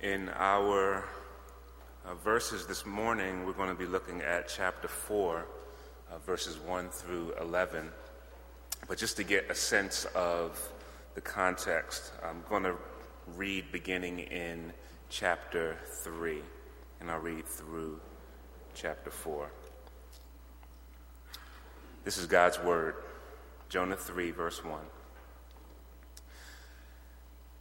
In our uh, verses this morning, we're going to be looking at chapter 4, uh, verses 1 through 11. But just to get a sense of the context, I'm going to read beginning in chapter 3, and I'll read through chapter 4. This is God's word, Jonah 3, verse 1.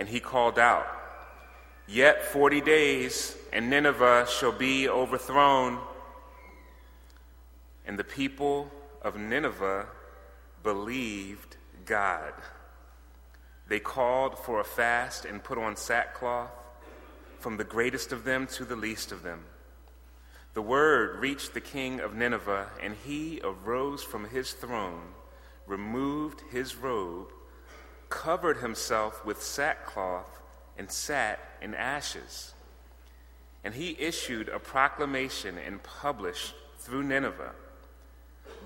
And he called out, Yet forty days, and Nineveh shall be overthrown. And the people of Nineveh believed God. They called for a fast and put on sackcloth, from the greatest of them to the least of them. The word reached the king of Nineveh, and he arose from his throne, removed his robe, covered himself with sackcloth, and sat in ashes. And he issued a proclamation and published through Nineveh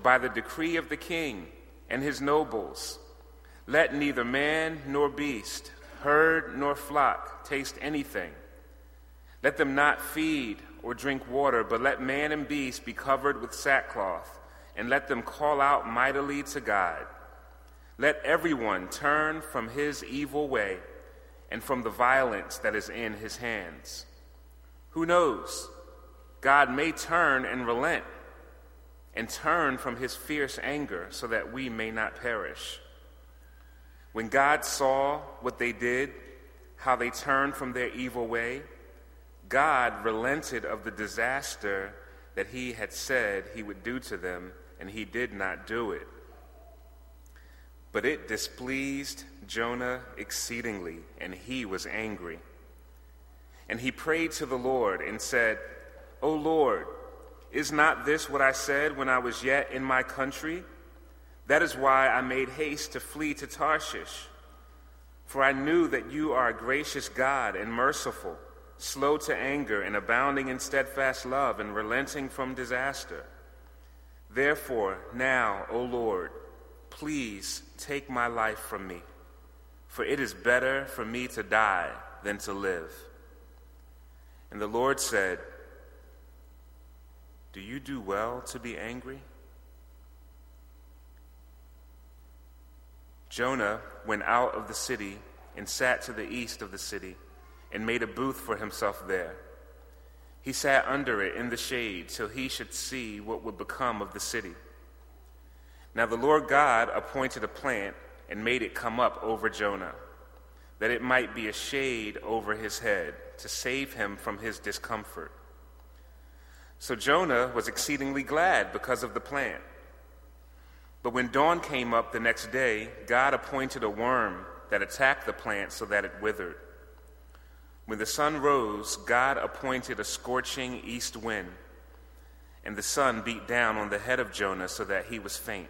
by the decree of the king and his nobles let neither man nor beast, herd nor flock taste anything. Let them not feed or drink water, but let man and beast be covered with sackcloth, and let them call out mightily to God. Let everyone turn from his evil way and from the violence that is in his hands. Who knows? God may turn and relent and turn from his fierce anger so that we may not perish. When God saw what they did, how they turned from their evil way, God relented of the disaster that he had said he would do to them, and he did not do it. But it displeased Jonah exceedingly, and he was angry. And he prayed to the Lord and said, O Lord, is not this what I said when I was yet in my country? That is why I made haste to flee to Tarshish. For I knew that you are a gracious God and merciful, slow to anger, and abounding in steadfast love, and relenting from disaster. Therefore, now, O Lord, Please take my life from me, for it is better for me to die than to live. And the Lord said, Do you do well to be angry? Jonah went out of the city and sat to the east of the city and made a booth for himself there. He sat under it in the shade till he should see what would become of the city. Now the Lord God appointed a plant and made it come up over Jonah, that it might be a shade over his head to save him from his discomfort. So Jonah was exceedingly glad because of the plant. But when dawn came up the next day, God appointed a worm that attacked the plant so that it withered. When the sun rose, God appointed a scorching east wind, and the sun beat down on the head of Jonah so that he was faint.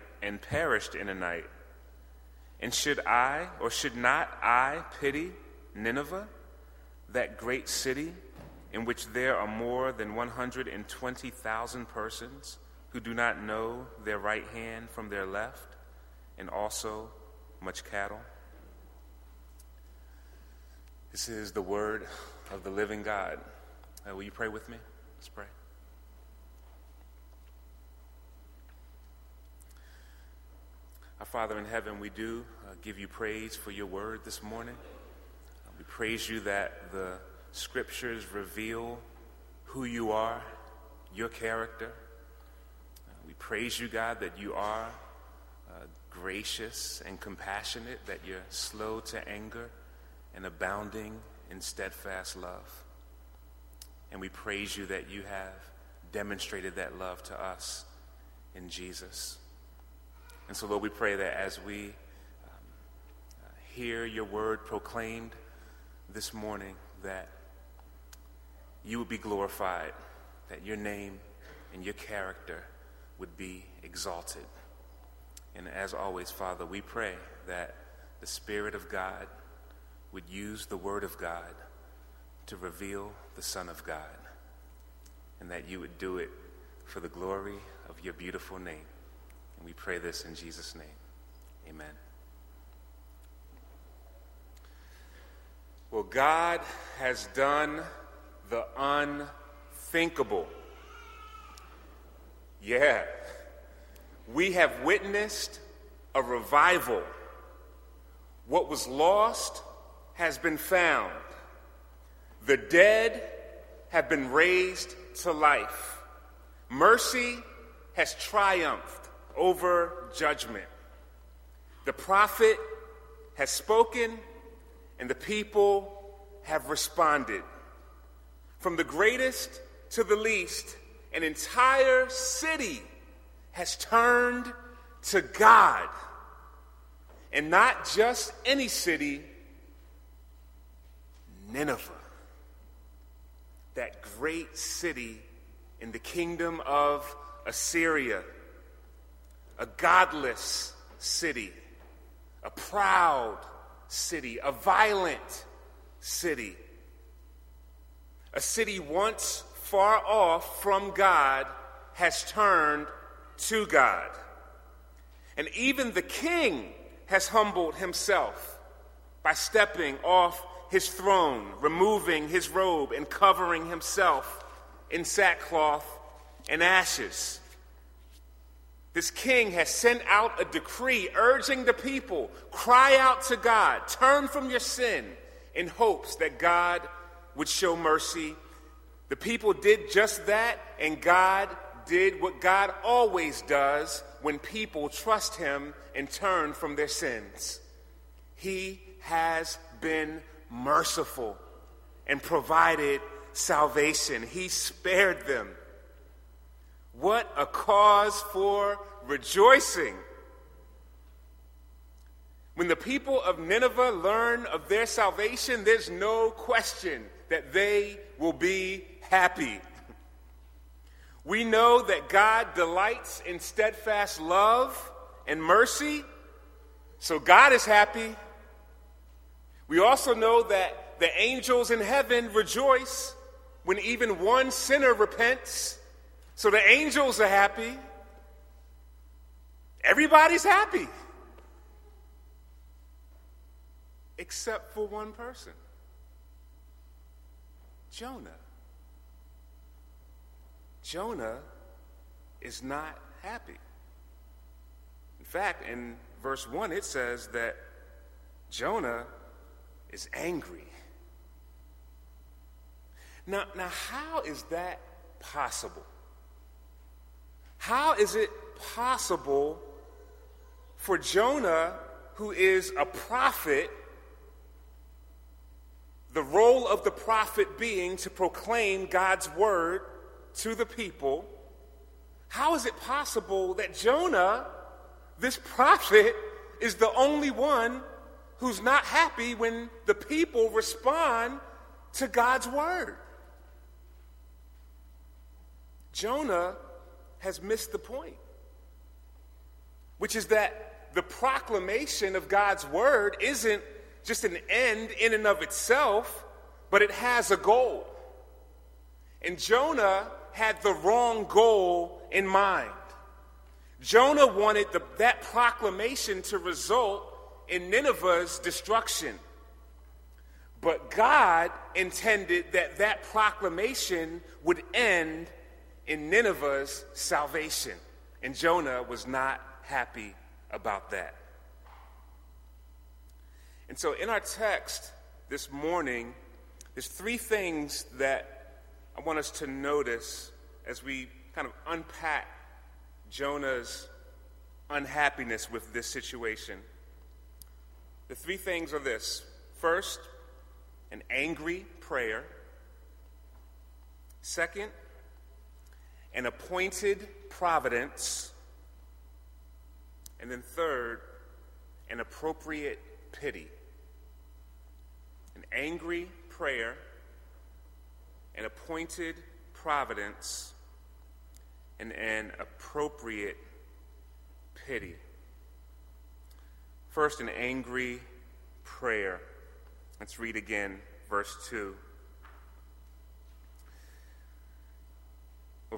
and perished in a night. And should I, or should not I, pity Nineveh, that great city in which there are more than 120,000 persons who do not know their right hand from their left, and also much cattle? This is the word of the living God. Uh, will you pray with me? Let's pray. Our Father in heaven, we do uh, give you praise for your word this morning. Uh, we praise you that the scriptures reveal who you are, your character. Uh, we praise you, God, that you are uh, gracious and compassionate, that you're slow to anger and abounding in steadfast love. And we praise you that you have demonstrated that love to us in Jesus. And so, Lord, we pray that as we um, hear your word proclaimed this morning, that you would be glorified, that your name and your character would be exalted. And as always, Father, we pray that the Spirit of God would use the Word of God to reveal the Son of God, and that you would do it for the glory of your beautiful name. And we pray this in Jesus' name. Amen. Well, God has done the unthinkable. Yeah. We have witnessed a revival. What was lost has been found. The dead have been raised to life. Mercy has triumphed over judgment. The prophet has spoken, and the people have responded. From the greatest to the least, an entire city has turned to God. And not just any city, Nineveh, that great city in the kingdom of Assyria, a godless city, a proud city, a violent city a city once far off from God has turned to God. And even the king has humbled himself by stepping off his throne, removing his robe, and covering himself in sackcloth and ashes. This king has sent out a decree urging the people cry out to God, turn from your sin in hopes that God would show mercy. The people did just that, and God did what God always does when people trust Him and turn from their sins. He has been merciful and provided salvation, He spared them. What a cause for rejoicing! When the people of Nineveh learn of their salvation, there's no question that they will be happy. We know that God delights in steadfast love and mercy, so God is happy. We also know that the angels in heaven rejoice when even one sinner repents, so the angels are happy. Everybody's happy, except for one person. Jonah. Jonah is not happy. In fact, in verse 1, it says that Jonah is angry. Now, now how is that possible? How is it possible for Jonah, who is a prophet, the role of the prophet being to proclaim God's word to the people, how is it possible that Jonah, this prophet, is the only one who's not happy when the people respond to God's word? Jonah has missed the point, which is that the proclamation of God's word isn't just an end in and of itself, but it has a goal. And Jonah had the wrong goal in mind. Jonah wanted the, that proclamation to result in Nineveh's destruction. But God intended that that proclamation would end in Nineveh's salvation. And Jonah was not happy about that. And so in our text this morning, there's three things that I want us to notice as we kind of unpack Jonah's unhappiness with this situation. The three things are this first, an angry prayer. Second, an appointed providence. And then third, an appropriate pity. An angry prayer, an appointed providence, and an appropriate pity. First, an angry prayer. Let's read again, verse 2.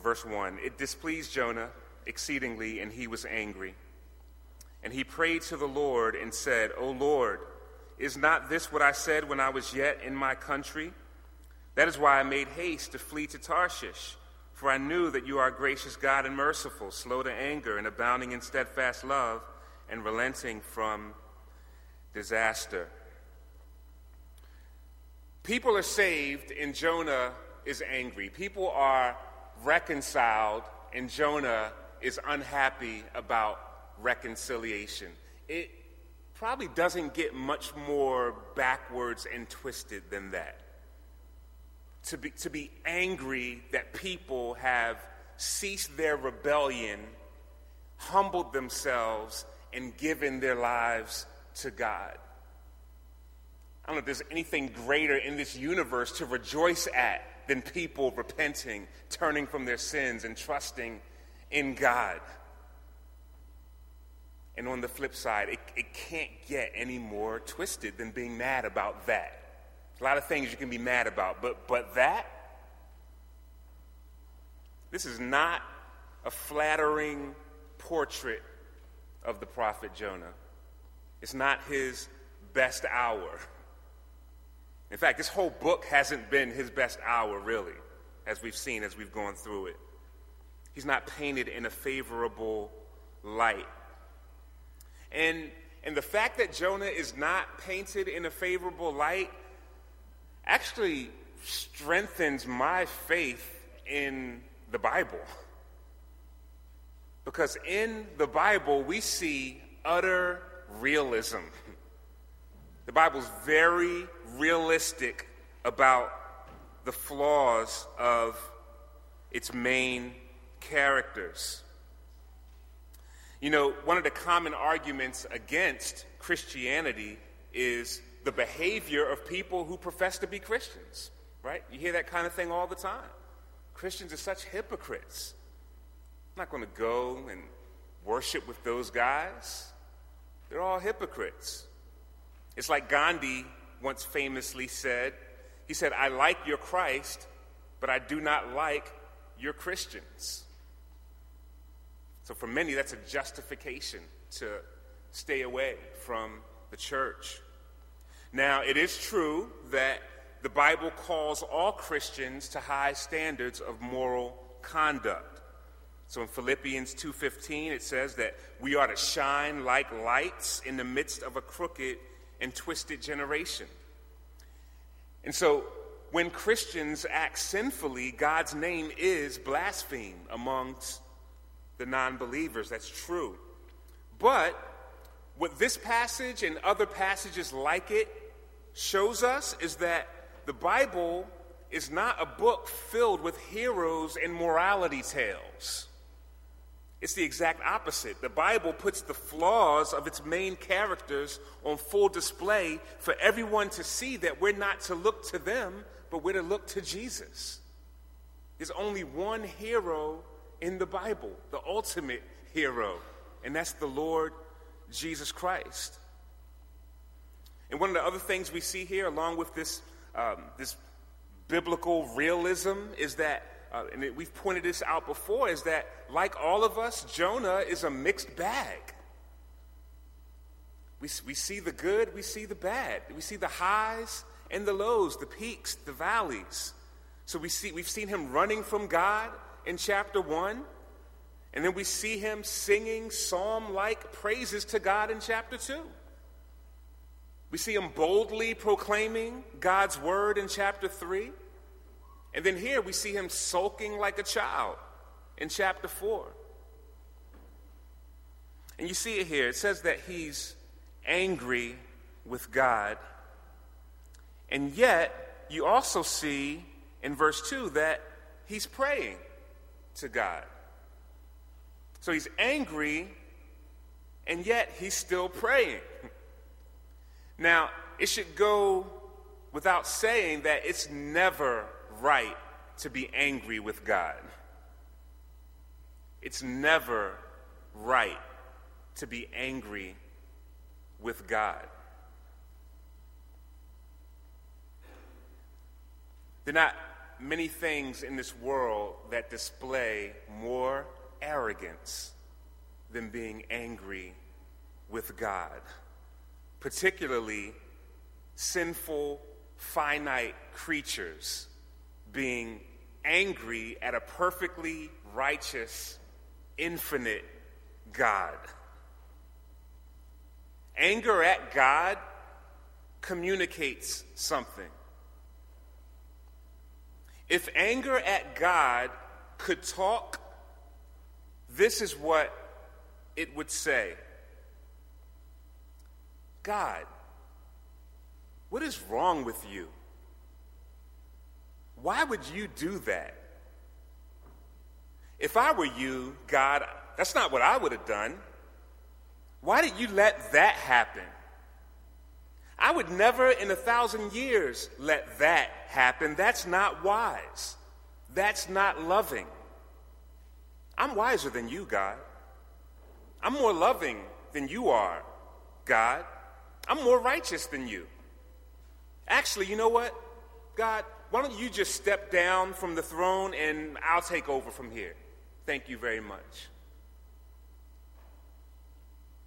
Verse 1 It displeased Jonah exceedingly, and he was angry. And he prayed to the Lord and said, O Lord, is not this what I said when I was yet in my country? That is why I made haste to flee to Tarshish, for I knew that you are gracious God and merciful, slow to anger, and abounding in steadfast love, and relenting from disaster. People are saved, and Jonah is angry. People are reconciled, and Jonah is unhappy about reconciliation. It probably doesn't get much more backwards and twisted than that. To be, to be angry that people have ceased their rebellion, humbled themselves, and given their lives to God. I don't know if there's anything greater in this universe to rejoice at than people repenting, turning from their sins, and trusting in God. And on the flip side, it, it can't get any more twisted than being mad about that. A lot of things you can be mad about, but, but that, this is not a flattering portrait of the prophet Jonah. It's not his best hour. In fact, this whole book hasn't been his best hour, really, as we've seen as we've gone through it. He's not painted in a favorable light. And, and the fact that Jonah is not painted in a favorable light actually strengthens my faith in the Bible. Because in the Bible, we see utter realism. The Bible's very realistic about the flaws of its main characters. You know, one of the common arguments against Christianity is the behavior of people who profess to be Christians, right? You hear that kind of thing all the time. Christians are such hypocrites. I'm not going to go and worship with those guys. They're all hypocrites. It's like Gandhi once famously said, he said, I like your Christ, but I do not like your Christians. So for many, that's a justification to stay away from the church. Now, it is true that the Bible calls all Christians to high standards of moral conduct. So in Philippians 2:15 it says that we are to shine like lights in the midst of a crooked and twisted generation. And so when Christians act sinfully, God's name is blasphemed amongst the non believers. That's true. But what this passage and other passages like it shows us is that the Bible is not a book filled with heroes and morality tales. It's the exact opposite. The Bible puts the flaws of its main characters on full display for everyone to see that we're not to look to them, but we're to look to Jesus. There's only one hero in the Bible, the ultimate hero, and that's the Lord Jesus Christ. And one of the other things we see here, along with this, um, this biblical realism, is that, uh, and it, we've pointed this out before, is that like all of us, Jonah is a mixed bag. We, we see the good, we see the bad, we see the highs and the lows, the peaks, the valleys. So we see, we've seen him running from God, in chapter 1. And then we see him singing psalm like praises to God in chapter 2. We see him boldly proclaiming God's word in chapter 3. And then here we see him sulking like a child in chapter 4. And you see it here. It says that he's angry with God. And yet, you also see in verse 2 that he's praying to God. So he's angry, and yet he's still praying. Now, it should go without saying that it's never right to be angry with God. It's never right to be angry with God. There are not many things in this world that display more arrogance than being angry with God, particularly sinful, finite creatures being angry at a perfectly righteous, infinite God. Anger at God communicates something. If anger at God could talk, this is what it would say God, what is wrong with you? Why would you do that? If I were you, God, that's not what I would have done. Why did you let that happen? I would never in a thousand years let that happen. That's not wise. That's not loving. I'm wiser than you, God. I'm more loving than you are, God. I'm more righteous than you. Actually, you know what? God, why don't you just step down from the throne and I'll take over from here? Thank you very much.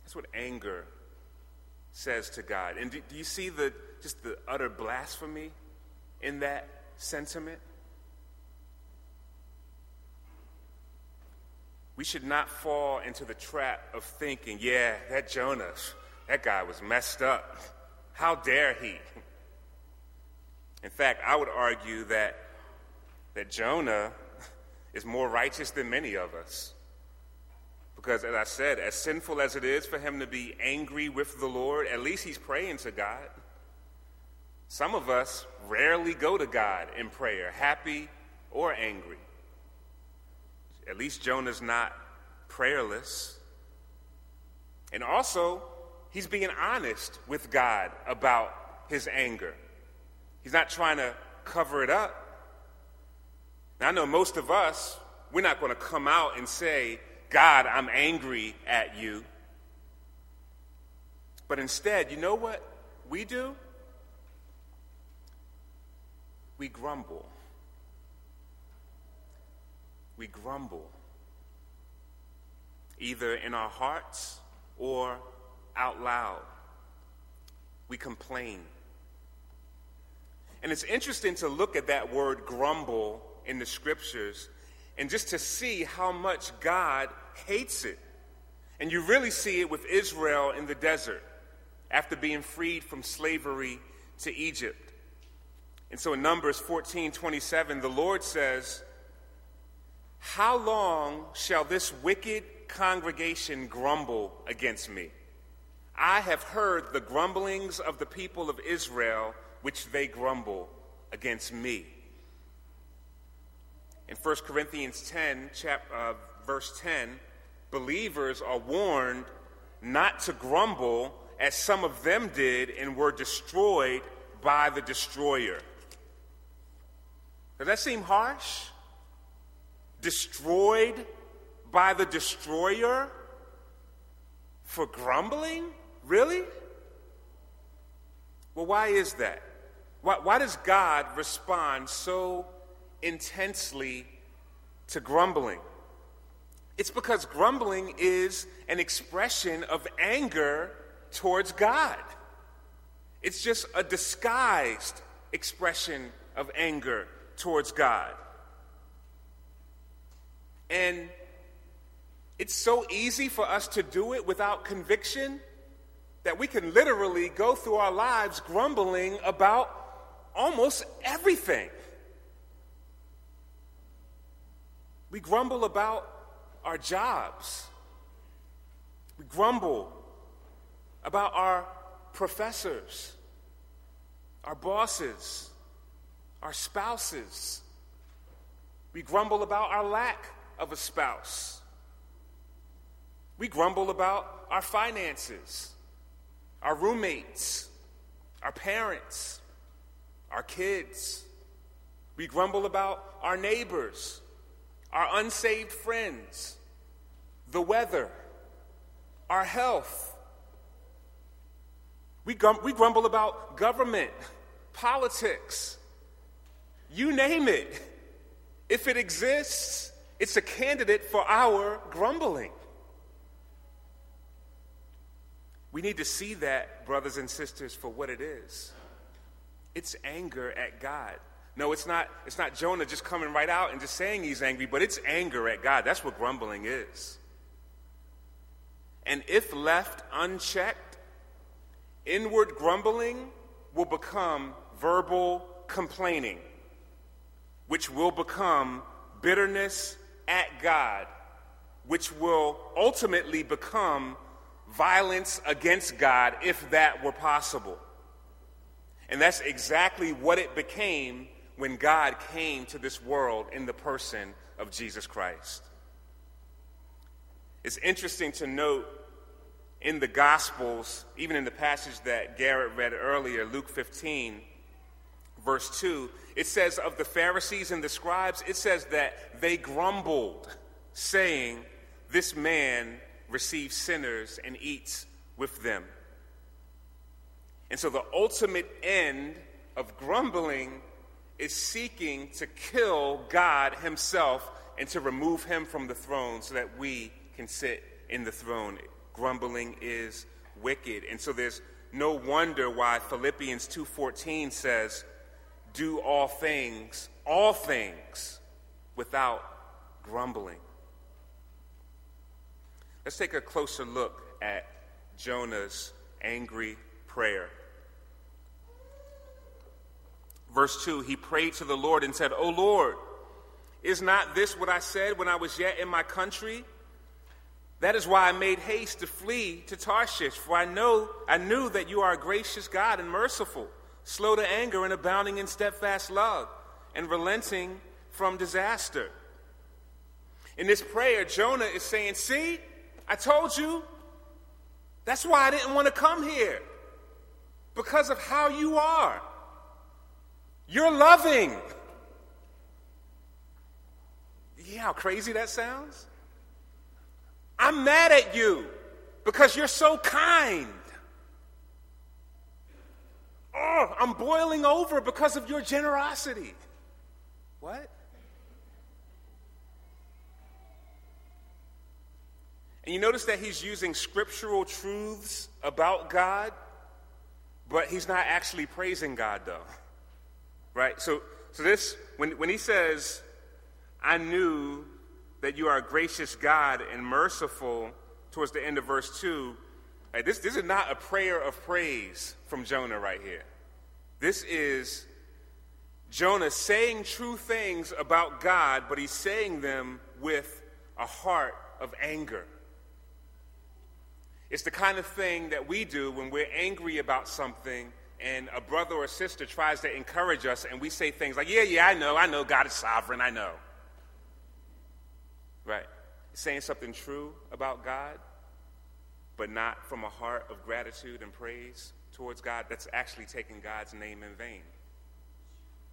That's what anger says to God. And do, do you see the just the utter blasphemy in that sentiment? We should not fall into the trap of thinking, yeah, that Jonah, that guy was messed up. How dare he? In fact, I would argue that, that Jonah is more righteous than many of us. Because, as I said, as sinful as it is for him to be angry with the Lord, at least he's praying to God. Some of us rarely go to God in prayer, happy or angry. At least Jonah's not prayerless. And also, he's being honest with God about his anger. He's not trying to cover it up. Now, I know most of us, we're not going to come out and say, God, I'm angry at you. But instead, you know what we do? We grumble. We grumble, either in our hearts or out loud. We complain. And it's interesting to look at that word grumble in the scriptures and just to see how much God hates it. And you really see it with Israel in the desert after being freed from slavery to Egypt. And so in Numbers 14 27, the Lord says, How long shall this wicked congregation grumble against me? I have heard the grumblings of the people of Israel which they grumble against me. In 1 Corinthians 10, chap, uh, verse 10, believers are warned not to grumble as some of them did and were destroyed by the destroyer. Does that seem harsh? Destroyed by the destroyer for grumbling? Really? Well, why is that? Why, why does God respond so intensely to grumbling? It's because grumbling is an expression of anger towards God. It's just a disguised expression of anger towards God. And it's so easy for us to do it without conviction that we can literally go through our lives grumbling about almost everything. We grumble about our jobs. We grumble about our professors, our bosses, our spouses. We grumble about our lack of a spouse. We grumble about our finances, our roommates, our parents, our kids. We grumble about our neighbors, our unsaved friends, the weather, our health. We, we grumble about government, politics, you name it. If it exists, it's a candidate for our grumbling. We need to see that, brothers and sisters, for what it is. It's anger at God. No, it's not, it's not Jonah just coming right out and just saying he's angry, but it's anger at God. That's what grumbling is. And if left unchecked, inward grumbling will become verbal complaining, which will become bitterness at God, which will ultimately become violence against God if that were possible. And that's exactly what it became when God came to this world in the person of Jesus Christ. It's interesting to note in the Gospels, even in the passage that Garrett read earlier, Luke 15, verse 2, it says of the Pharisees and the scribes, it says that they grumbled, saying, This man receives sinners and eats with them. And so the ultimate end of grumbling is seeking to kill God Himself and to remove Him from the throne so that we can sit in the throne. Grumbling is wicked. And so there's no wonder why Philippians 2:14 says, "Do all things, all things without grumbling." Let's take a closer look at Jonah's angry prayer. Verse 2 He prayed to the Lord and said, O Lord, is not this what I said when I was yet in my country? That is why I made haste to flee to Tarshish, for I know I knew that you are a gracious God and merciful, slow to anger and abounding in steadfast love, and relenting from disaster. In this prayer, Jonah is saying, See, I told you. That's why I didn't want to come here. Because of how you are. You're loving. Yeah, how crazy that sounds? I'm mad at you because you're so kind. Oh, I'm boiling over because of your generosity. What? And you notice that he's using scriptural truths about God, but he's not actually praising God, though. Right? So, so this, when, when he says, I knew that you are a gracious God and merciful, towards the end of verse 2, right, this, this is not a prayer of praise from Jonah right here. This is Jonah saying true things about God, but he's saying them with a heart of anger. It's the kind of thing that we do when we're angry about something and a brother or sister tries to encourage us and we say things like, Yeah, yeah, I know, I know God is sovereign, I know. Right. Saying something true about God, but not from a heart of gratitude and praise towards God, that's actually taking God's name in vain.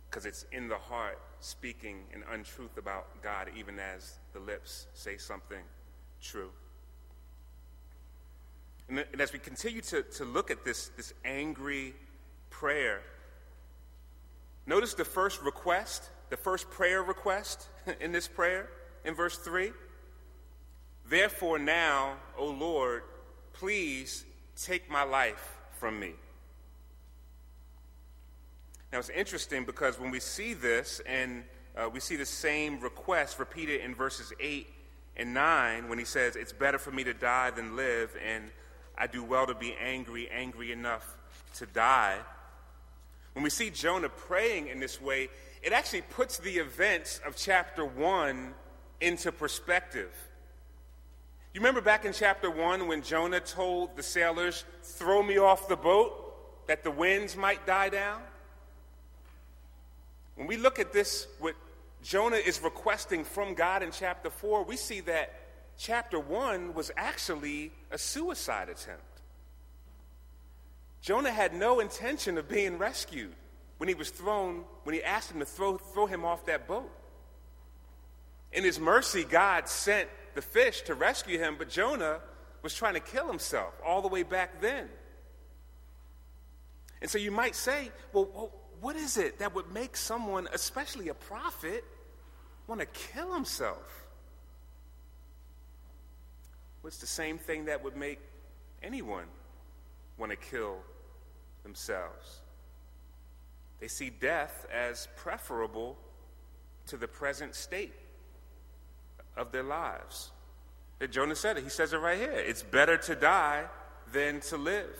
Because it's in the heart speaking an untruth about God, even as the lips say something true. And, and as we continue to, to look at this, this angry prayer, notice the first request, the first prayer request in this prayer in verse 3. Therefore, now, O Lord, please take my life from me. Now, it's interesting because when we see this and uh, we see the same request repeated in verses 8 and 9 when he says, It's better for me to die than live, and I do well to be angry, angry enough to die. When we see Jonah praying in this way, it actually puts the events of chapter 1 into perspective. You remember back in chapter 1 when Jonah told the sailors, Throw me off the boat that the winds might die down? When we look at this, what Jonah is requesting from God in chapter 4, we see that chapter 1 was actually a suicide attempt. Jonah had no intention of being rescued when he was thrown, when he asked him to throw, throw him off that boat. In his mercy, God sent the fish to rescue him, but Jonah was trying to kill himself all the way back then. And so you might say, well, what is it that would make someone, especially a prophet, want to kill himself? What's the same thing that would make anyone want to kill themselves? They see death as preferable to the present state of their lives. That Jonah said it. He says it right here. It's better to die than to live.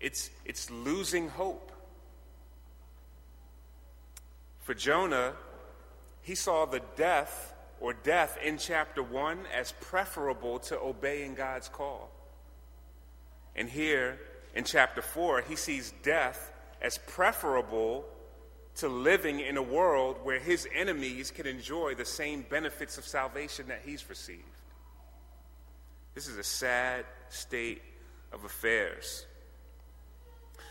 It's, it's losing hope. For Jonah, he saw the death or death in chapter 1 as preferable to obeying God's call. And here in chapter 4, he sees death as preferable to living in a world where his enemies can enjoy the same benefits of salvation that he's received. This is a sad state of affairs.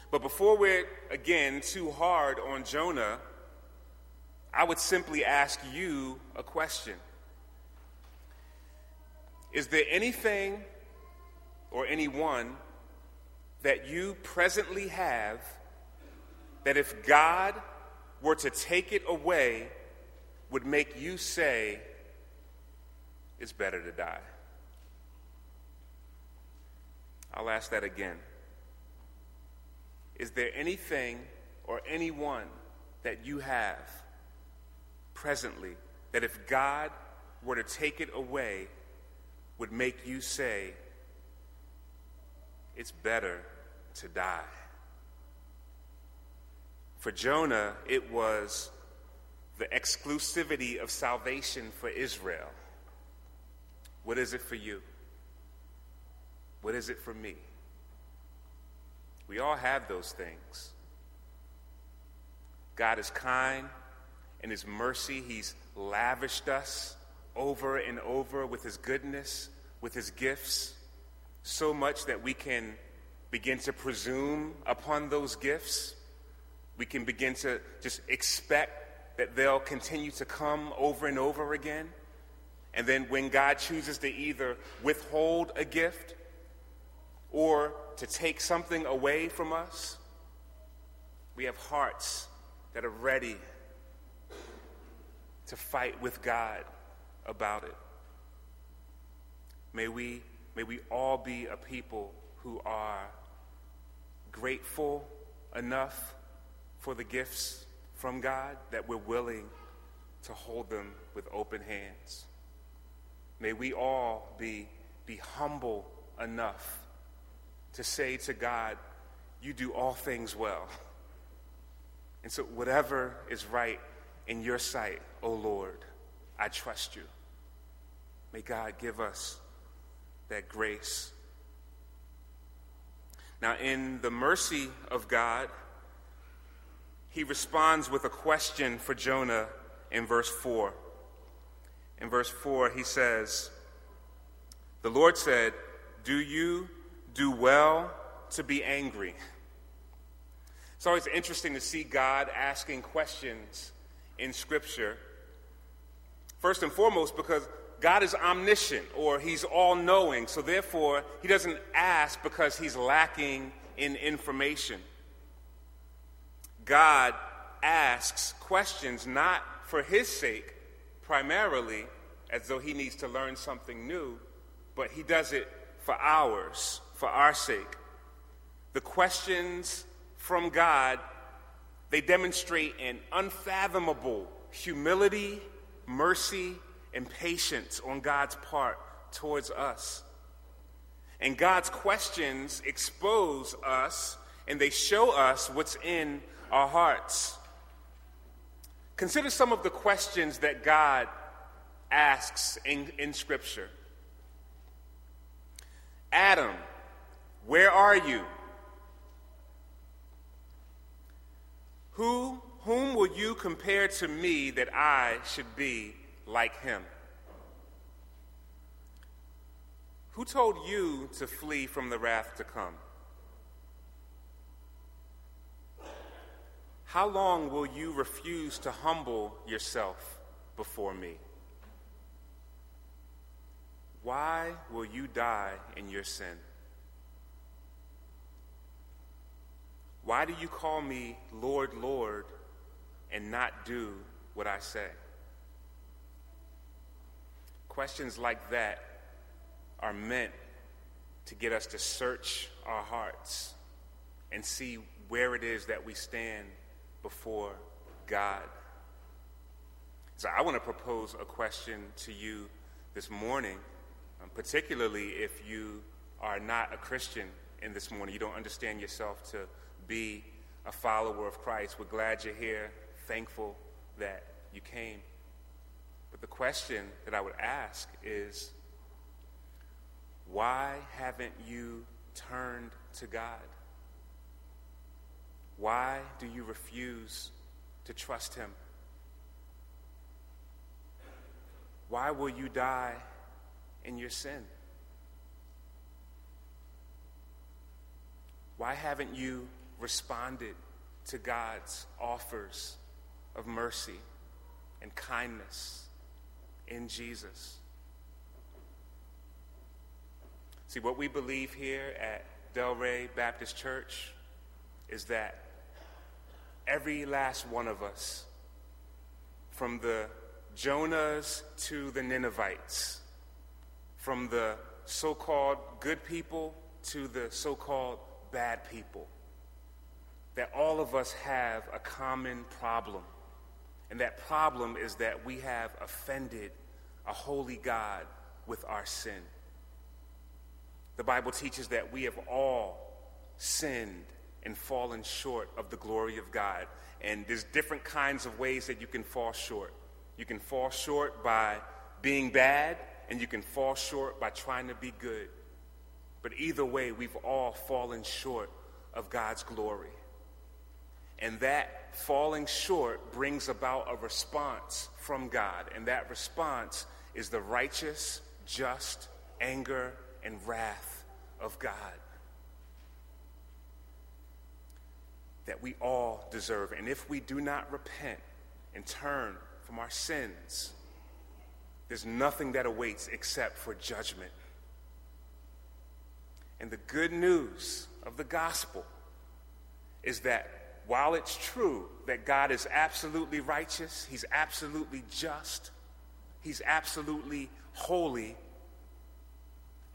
But before we're, again, too hard on Jonah, I would simply ask you a question Is there anything or anyone that you presently have that if God were to take it away would make you say, it's better to die? I'll ask that again. Is there anything or anyone that you have presently that if God were to take it away would make you say, it's better to die? For Jonah, it was the exclusivity of salvation for Israel. What is it for you? What is it for me? We all have those things. God is kind. In His mercy, He's lavished us over and over with His goodness, with His gifts, so much that we can begin to presume upon those gifts we can begin to just expect that they'll continue to come over and over again. And then when God chooses to either withhold a gift or to take something away from us, we have hearts that are ready to fight with God about it. May we, may we all be a people who are grateful enough for the gifts from God that we're willing to hold them with open hands. May we all be, be humble enough to say to God, You do all things well. And so, whatever is right in your sight, O oh Lord, I trust you. May God give us that grace. Now, in the mercy of God, he responds with a question for Jonah in verse 4. In verse 4, he says, The Lord said, Do you do well to be angry? It's always interesting to see God asking questions in Scripture. First and foremost, because God is omniscient or he's all knowing, so therefore, he doesn't ask because he's lacking in information. God asks questions not for his sake primarily, as though he needs to learn something new, but he does it for ours, for our sake. The questions from God, they demonstrate an unfathomable humility, mercy, and patience on God's part towards us. And God's questions expose us and they show us what's in our hearts. Consider some of the questions that God asks in, in Scripture Adam, where are you? Who, whom will you compare to me that I should be like him? Who told you to flee from the wrath to come? How long will you refuse to humble yourself before me? Why will you die in your sin? Why do you call me Lord, Lord, and not do what I say? Questions like that are meant to get us to search our hearts and see where it is that we stand before God. So I want to propose a question to you this morning, um, particularly if you are not a Christian in this morning. You don't understand yourself to be a follower of Christ. We're glad you're here, thankful that you came. But the question that I would ask is why haven't you turned to God? Why do you refuse to trust Him? Why will you die in your sin? Why haven't you responded to God's offers of mercy and kindness in Jesus? See, what we believe here at Delray Baptist Church is that every last one of us, from the Jonahs to the Ninevites, from the so called good people to the so called bad people, that all of us have a common problem. And that problem is that we have offended a holy God with our sin. The Bible teaches that we have all sinned and fallen short of the glory of God. And there's different kinds of ways that you can fall short. You can fall short by being bad, and you can fall short by trying to be good. But either way, we've all fallen short of God's glory. And that falling short brings about a response from God. And that response is the righteous, just anger and wrath of God that we all deserve. And if we do not repent and turn from our sins, there's nothing that awaits except for judgment. And the good news of the gospel is that while it's true that God is absolutely righteous, He's absolutely just, He's absolutely holy,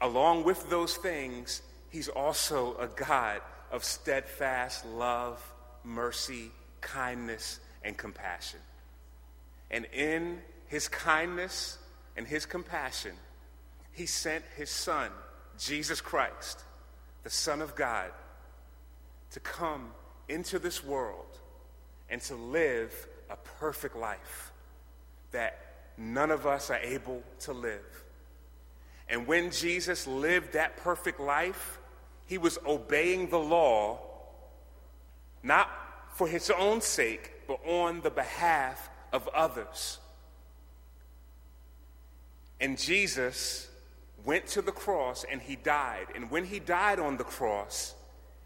along with those things, He's also a God of steadfast love, mercy, kindness, and compassion. And in his kindness and his compassion, he sent his son, Jesus Christ, the Son of God, to come into this world and to live a perfect life that none of us are able to live. And when Jesus lived that perfect life, he was obeying the law, not for his own sake, but on the behalf of others. And Jesus went to the cross and he died. And when he died on the cross,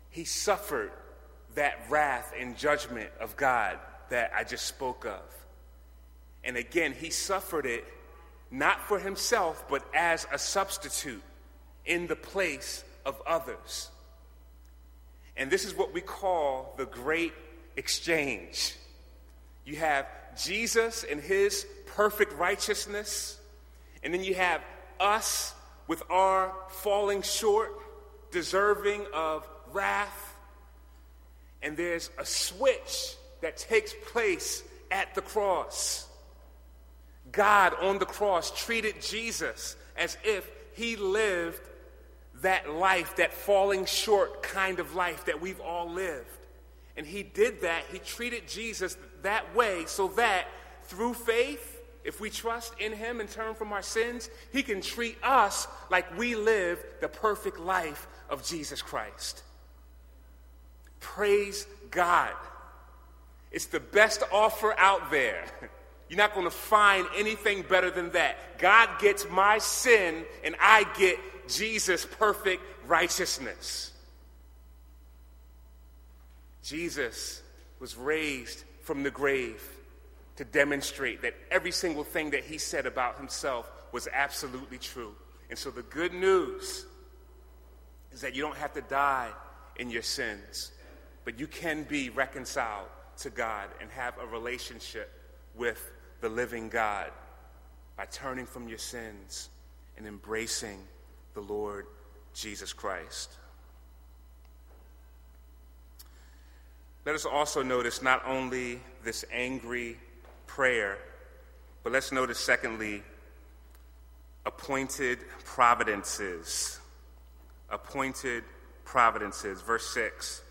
he suffered that wrath and judgment of God that I just spoke of. And again, he suffered it not for himself, but as a substitute in the place of others. And this is what we call the great exchange. You have Jesus and his perfect righteousness, and then you have us with our falling short, deserving of wrath. And there's a switch that takes place at the cross. God on the cross treated Jesus as if he lived that life, that falling short kind of life that we've all lived. And he did that. He treated Jesus that way so that through faith, if we trust in him and turn from our sins, he can treat us like we live the perfect life of Jesus Christ. Praise God. It's the best offer out there. You're not going to find anything better than that. God gets my sin, and I get Jesus' perfect righteousness. Jesus was raised from the grave to demonstrate that every single thing that he said about himself was absolutely true. And so the good news is that you don't have to die in your sins, but you can be reconciled to God and have a relationship with the living God by turning from your sins and embracing the Lord Jesus Christ. Let us also notice not only this angry prayer, but let's notice, secondly, appointed providences. Appointed providences. Verse 6.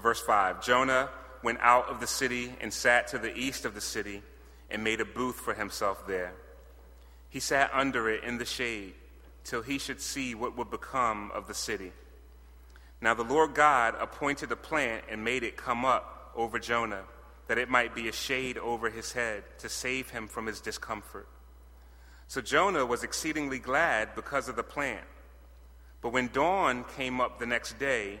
Verse 5. Jonah went out of the city and sat to the east of the city and made a booth for himself there. He sat under it in the shade till he should see what would become of the city. Now the Lord God appointed a plant and made it come up over Jonah, that it might be a shade over his head to save him from his discomfort. So Jonah was exceedingly glad because of the plant. But when dawn came up the next day,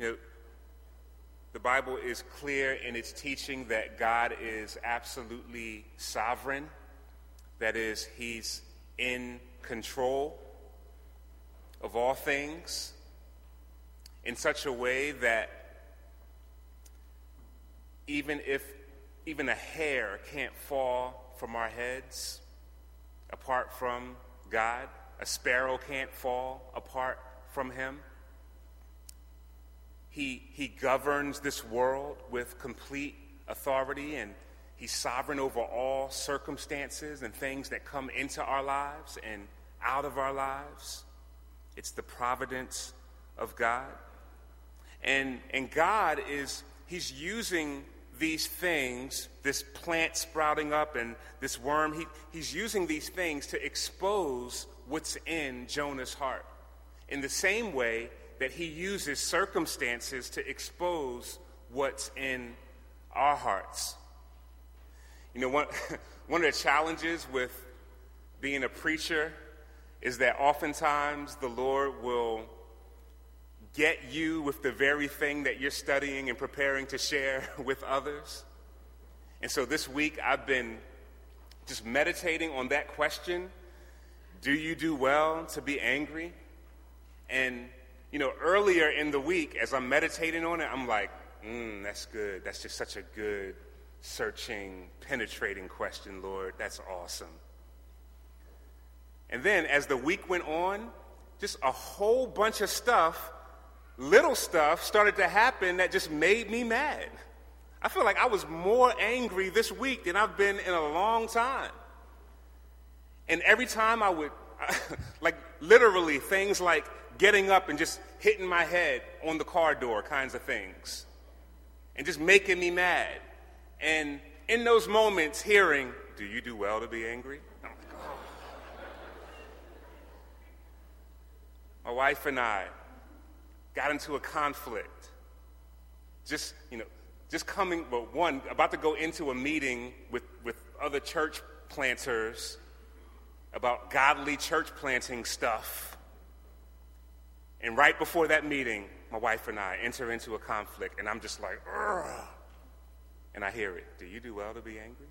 You know, the Bible is clear in its teaching that God is absolutely sovereign, that is, He's in control of all things in such a way that even if even a hair can't fall from our heads apart from God, a sparrow can't fall apart from Him. He, he governs this world with complete authority and he's sovereign over all circumstances and things that come into our lives and out of our lives. It's the providence of God. And, and God is, he's using these things, this plant sprouting up and this worm, he, he's using these things to expose what's in Jonah's heart. In the same way that he uses circumstances to expose what's in our hearts. You know, one, one of the challenges with being a preacher is that oftentimes the Lord will get you with the very thing that you're studying and preparing to share with others. And so this week I've been just meditating on that question Do you do well to be angry? And you know, earlier in the week, as I'm meditating on it, I'm like, mm, that's good. That's just such a good, searching, penetrating question, Lord. That's awesome. And then as the week went on, just a whole bunch of stuff, little stuff, started to happen that just made me mad. I feel like I was more angry this week than I've been in a long time. And every time I would, like literally, things like getting up and just hitting my head on the car door kinds of things and just making me mad. And in those moments, hearing, Do you do well to be angry? Oh. My wife and I got into a conflict. Just, you know, just coming, well, one, about to go into a meeting with, with other church planters about godly church planting stuff. And right before that meeting, my wife and I enter into a conflict, and I'm just like, Ugh. and I hear it. Do you do well to be angry?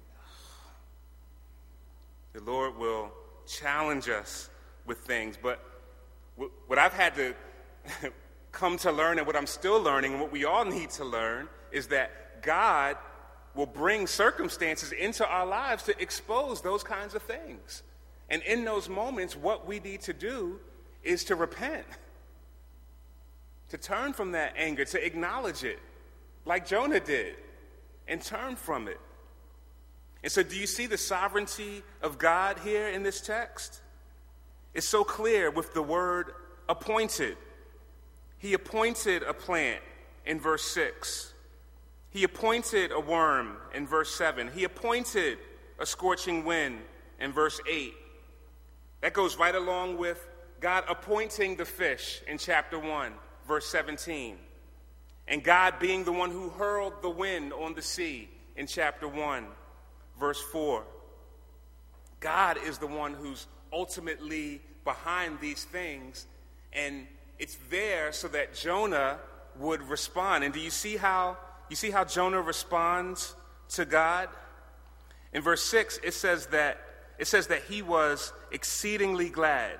The Lord will challenge us with things, but what I've had to come to learn and what I'm still learning and what we all need to learn is that God will bring circumstances into our lives to expose those kinds of things. And in those moments, what we need to do is to repent, to turn from that anger, to acknowledge it, like Jonah did, and turn from it. And so, do you see the sovereignty of God here in this text? It's so clear with the word appointed. He appointed a plant in verse 6. He appointed a worm in verse 7. He appointed a scorching wind in verse 8. That goes right along with God appointing the fish in chapter 1, verse 17. And God being the one who hurled the wind on the sea in chapter 1, verse 4. God is the one who's ultimately behind these things, and it's there so that Jonah would respond. And do you see how you see how Jonah responds to God? In verse 6, it says that it says that he was exceedingly glad.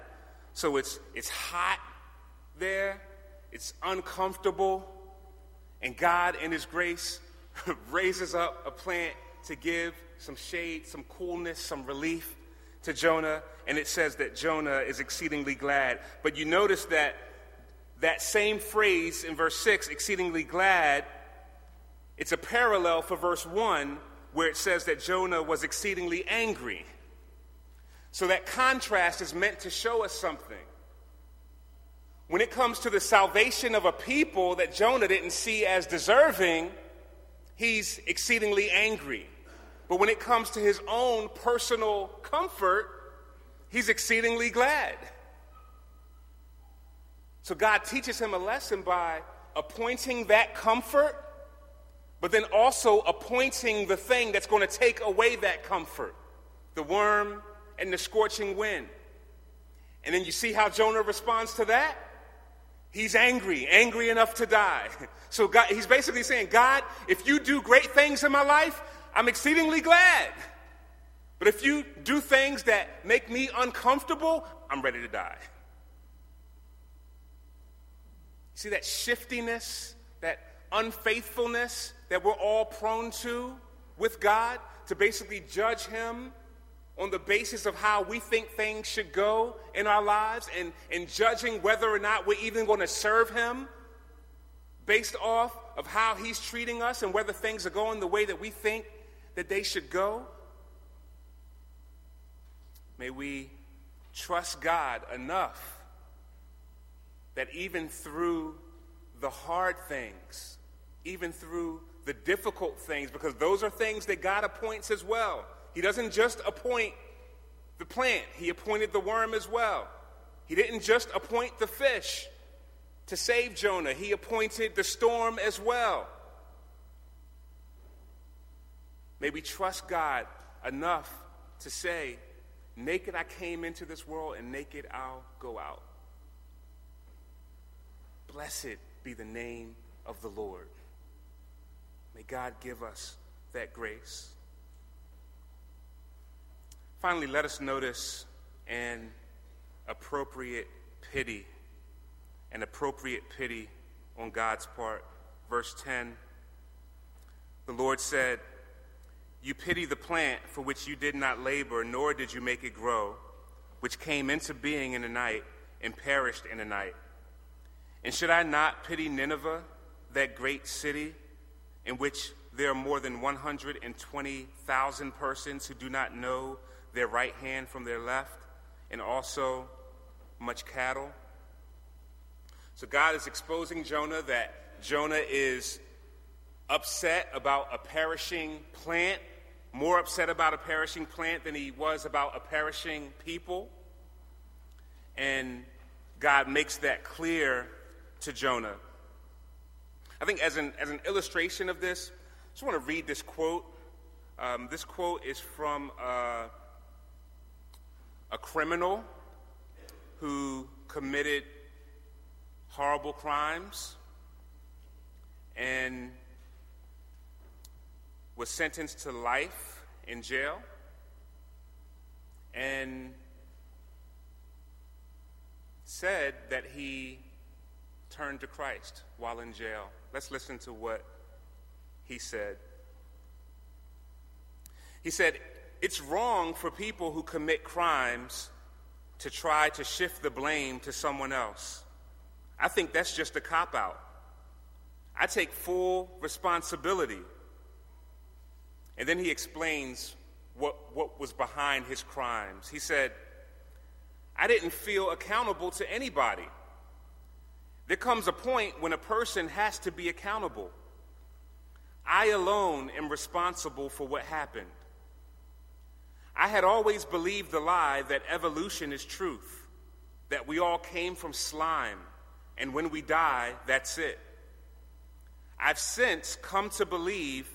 So it's it's hot there, it's uncomfortable, and God in his grace raises up a plant to give some shade, some coolness, some relief to Jonah, and it says that Jonah is exceedingly glad. But you notice that that same phrase in verse 6, exceedingly glad, it's a parallel for verse 1 where it says that Jonah was exceedingly angry. So that contrast is meant to show us something. When it comes to the salvation of a people that Jonah didn't see as deserving, he's exceedingly angry. But when it comes to his own personal comfort, he's exceedingly glad. So God teaches him a lesson by appointing that comfort, but then also appointing the thing that's going to take away that comfort the worm and the scorching wind. And then you see how Jonah responds to that? He's angry, angry enough to die. So God, he's basically saying, God, if you do great things in my life, I'm exceedingly glad. But if you do things that make me uncomfortable, I'm ready to die. See that shiftiness, that unfaithfulness that we're all prone to with God, to basically judge Him on the basis of how we think things should go in our lives and, and judging whether or not we're even going to serve Him based off of how He's treating us and whether things are going the way that we think that they should go. May we trust God enough that even through the hard things, even through the difficult things, because those are things that God appoints as well. He doesn't just appoint the plant, He appointed the worm as well. He didn't just appoint the fish to save Jonah, He appointed the storm as well. May we trust God enough to say, Naked I came into this world, and naked I'll go out. Blessed be the name of the Lord. May God give us that grace. Finally, let us notice an appropriate pity, an appropriate pity on God's part. Verse 10 The Lord said, you pity the plant for which you did not labor, nor did you make it grow, which came into being in a night and perished in a night. And should I not pity Nineveh, that great city, in which there are more than 120,000 persons who do not know their right hand from their left, and also much cattle? So God is exposing Jonah that Jonah is upset about a perishing plant, more upset about a perishing plant than he was about a perishing people. And God makes that clear to Jonah. I think, as an, as an illustration of this, I just want to read this quote. Um, this quote is from uh, a criminal who committed horrible crimes. And was sentenced to life in jail and said that he turned to Christ while in jail. Let's listen to what he said. He said, It's wrong for people who commit crimes to try to shift the blame to someone else. I think that's just a cop out. I take full responsibility. And then he explains what, what was behind his crimes. He said, I didn't feel accountable to anybody. There comes a point when a person has to be accountable. I alone am responsible for what happened. I had always believed the lie that evolution is truth, that we all came from slime, and when we die, that's it. I've since come to believe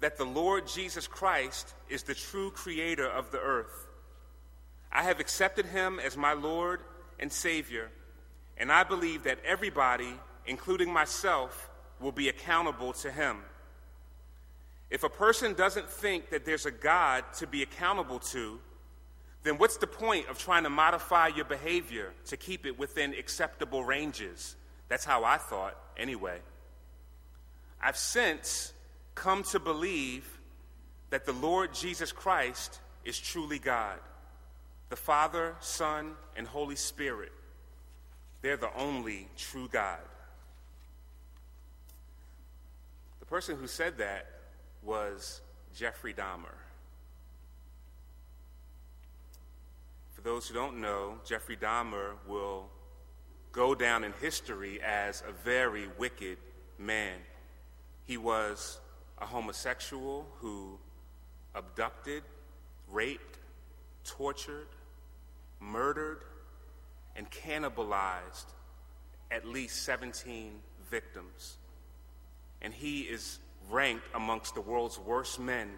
that the Lord Jesus Christ is the true creator of the earth. I have accepted him as my Lord and Savior, and I believe that everybody, including myself, will be accountable to him. If a person doesn't think that there's a God to be accountable to, then what's the point of trying to modify your behavior to keep it within acceptable ranges? That's how I thought, anyway. I've since come to believe that the Lord Jesus Christ is truly God. The Father, Son, and Holy Spirit, they're the only true God. The person who said that was Jeffrey Dahmer. For those who don't know, Jeffrey Dahmer will go down in history as a very wicked man. He was a homosexual who abducted, raped, tortured, murdered, and cannibalized at least 17 victims. And he is ranked amongst the world's worst men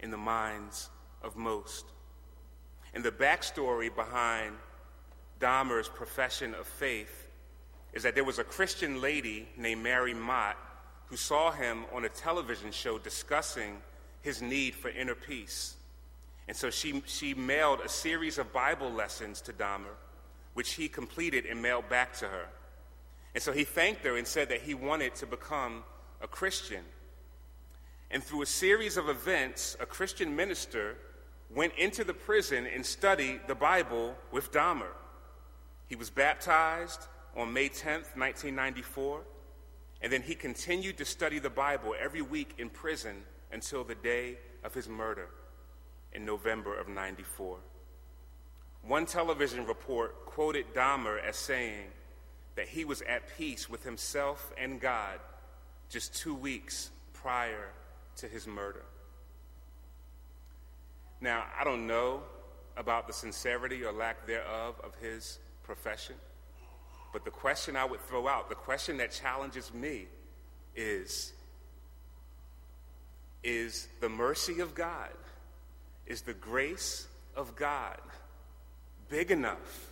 in the minds of most. And the backstory behind Dahmer's profession of faith is that there was a Christian lady named Mary Mott who saw him on a television show discussing his need for inner peace. And so she, she mailed a series of Bible lessons to Dahmer, which he completed and mailed back to her. And so he thanked her and said that he wanted to become a Christian. And through a series of events, a Christian minister went into the prison and studied the Bible with Dahmer. He was baptized on May 10th, 1994, and then he continued to study the Bible every week in prison until the day of his murder in November of 94. One television report quoted Dahmer as saying that he was at peace with himself and God just two weeks prior to his murder. Now, I don't know about the sincerity or lack thereof of his profession, but the question I would throw out, the question that challenges me is Is the mercy of God, is the grace of God big enough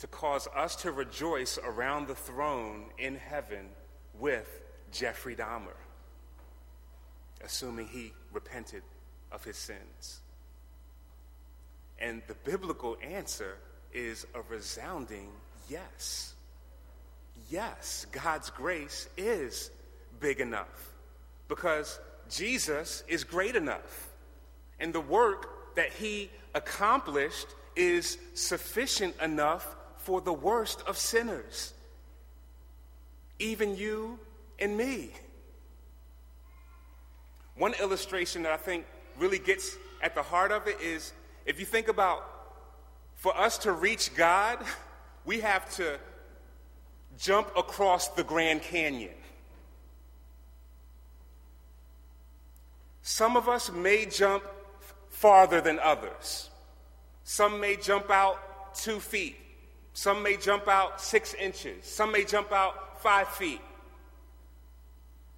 to cause us to rejoice around the throne in heaven with Jeffrey Dahmer? Assuming he repented of his sins? And the biblical answer is a resounding yes. Yes, God's grace is big enough because Jesus is great enough. And the work that he accomplished is sufficient enough for the worst of sinners, even you and me. One illustration that I think really gets at the heart of it is if you think about for us to reach God, we have to jump across the Grand Canyon. Some of us may jump farther than others. Some may jump out two feet. Some may jump out six inches. Some may jump out five feet.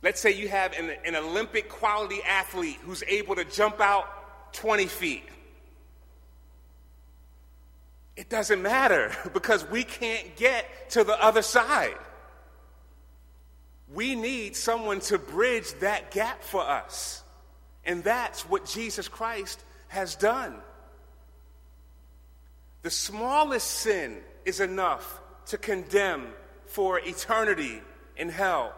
Let's say you have an, an Olympic quality athlete who's able to jump out 20 feet. It doesn't matter because we can't get to the other side. We need someone to bridge that gap for us. And that's what Jesus Christ has done. The smallest sin is enough to condemn for eternity in hell.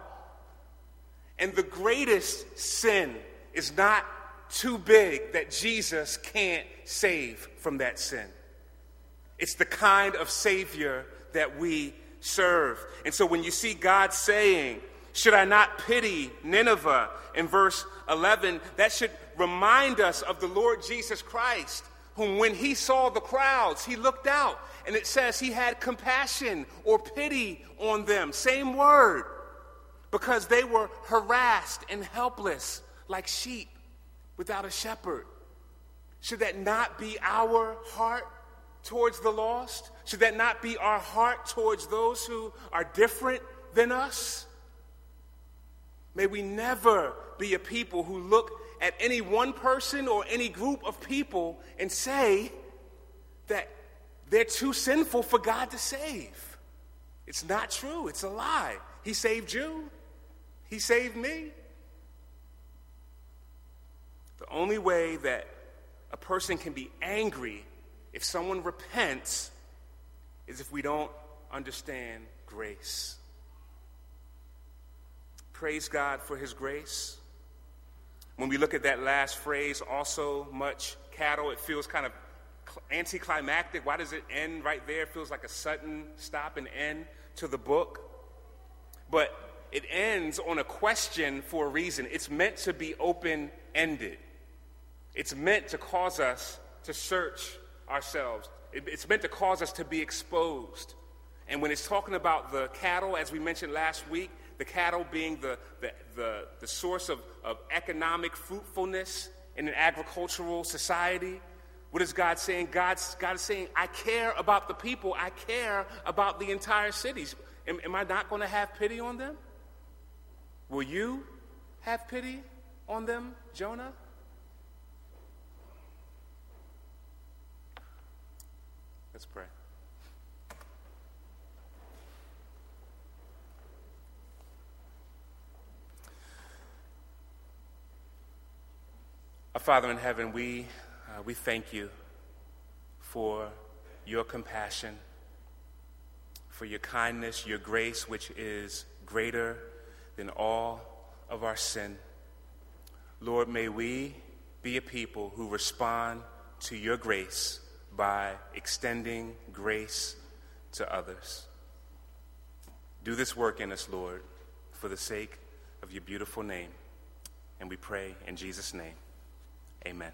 And the greatest sin is not too big that Jesus can't save from that sin. It's the kind of Savior that we serve. And so when you see God saying, Should I not pity Nineveh in verse 11, that should remind us of the Lord Jesus Christ, whom when he saw the crowds, he looked out and it says he had compassion or pity on them. Same word. Because they were harassed and helpless like sheep without a shepherd. Should that not be our heart towards the lost? Should that not be our heart towards those who are different than us? May we never be a people who look at any one person or any group of people and say that they're too sinful for God to save. It's not true, it's a lie. He saved you, He saved me. The only way that a person can be angry if someone repents is if we don't understand grace. Praise God for His grace. When we look at that last phrase, also much cattle, it feels kind of anticlimactic. Why does it end right there? It feels like a sudden stop and end to the book. But it ends on a question for a reason. It's meant to be open ended, it's meant to cause us to search ourselves, it's meant to cause us to be exposed. And when it's talking about the cattle, as we mentioned last week, the cattle being the, the, the, the source of, of economic fruitfulness in an agricultural society. What is God saying? God's, God is saying, I care about the people. I care about the entire cities. Am, am I not going to have pity on them? Will you have pity on them, Jonah? Let's pray. Our Father in heaven, we, uh, we thank you for your compassion, for your kindness, your grace, which is greater than all of our sin. Lord, may we be a people who respond to your grace by extending grace to others. Do this work in us, Lord, for the sake of your beautiful name. And we pray in Jesus' name. Amen.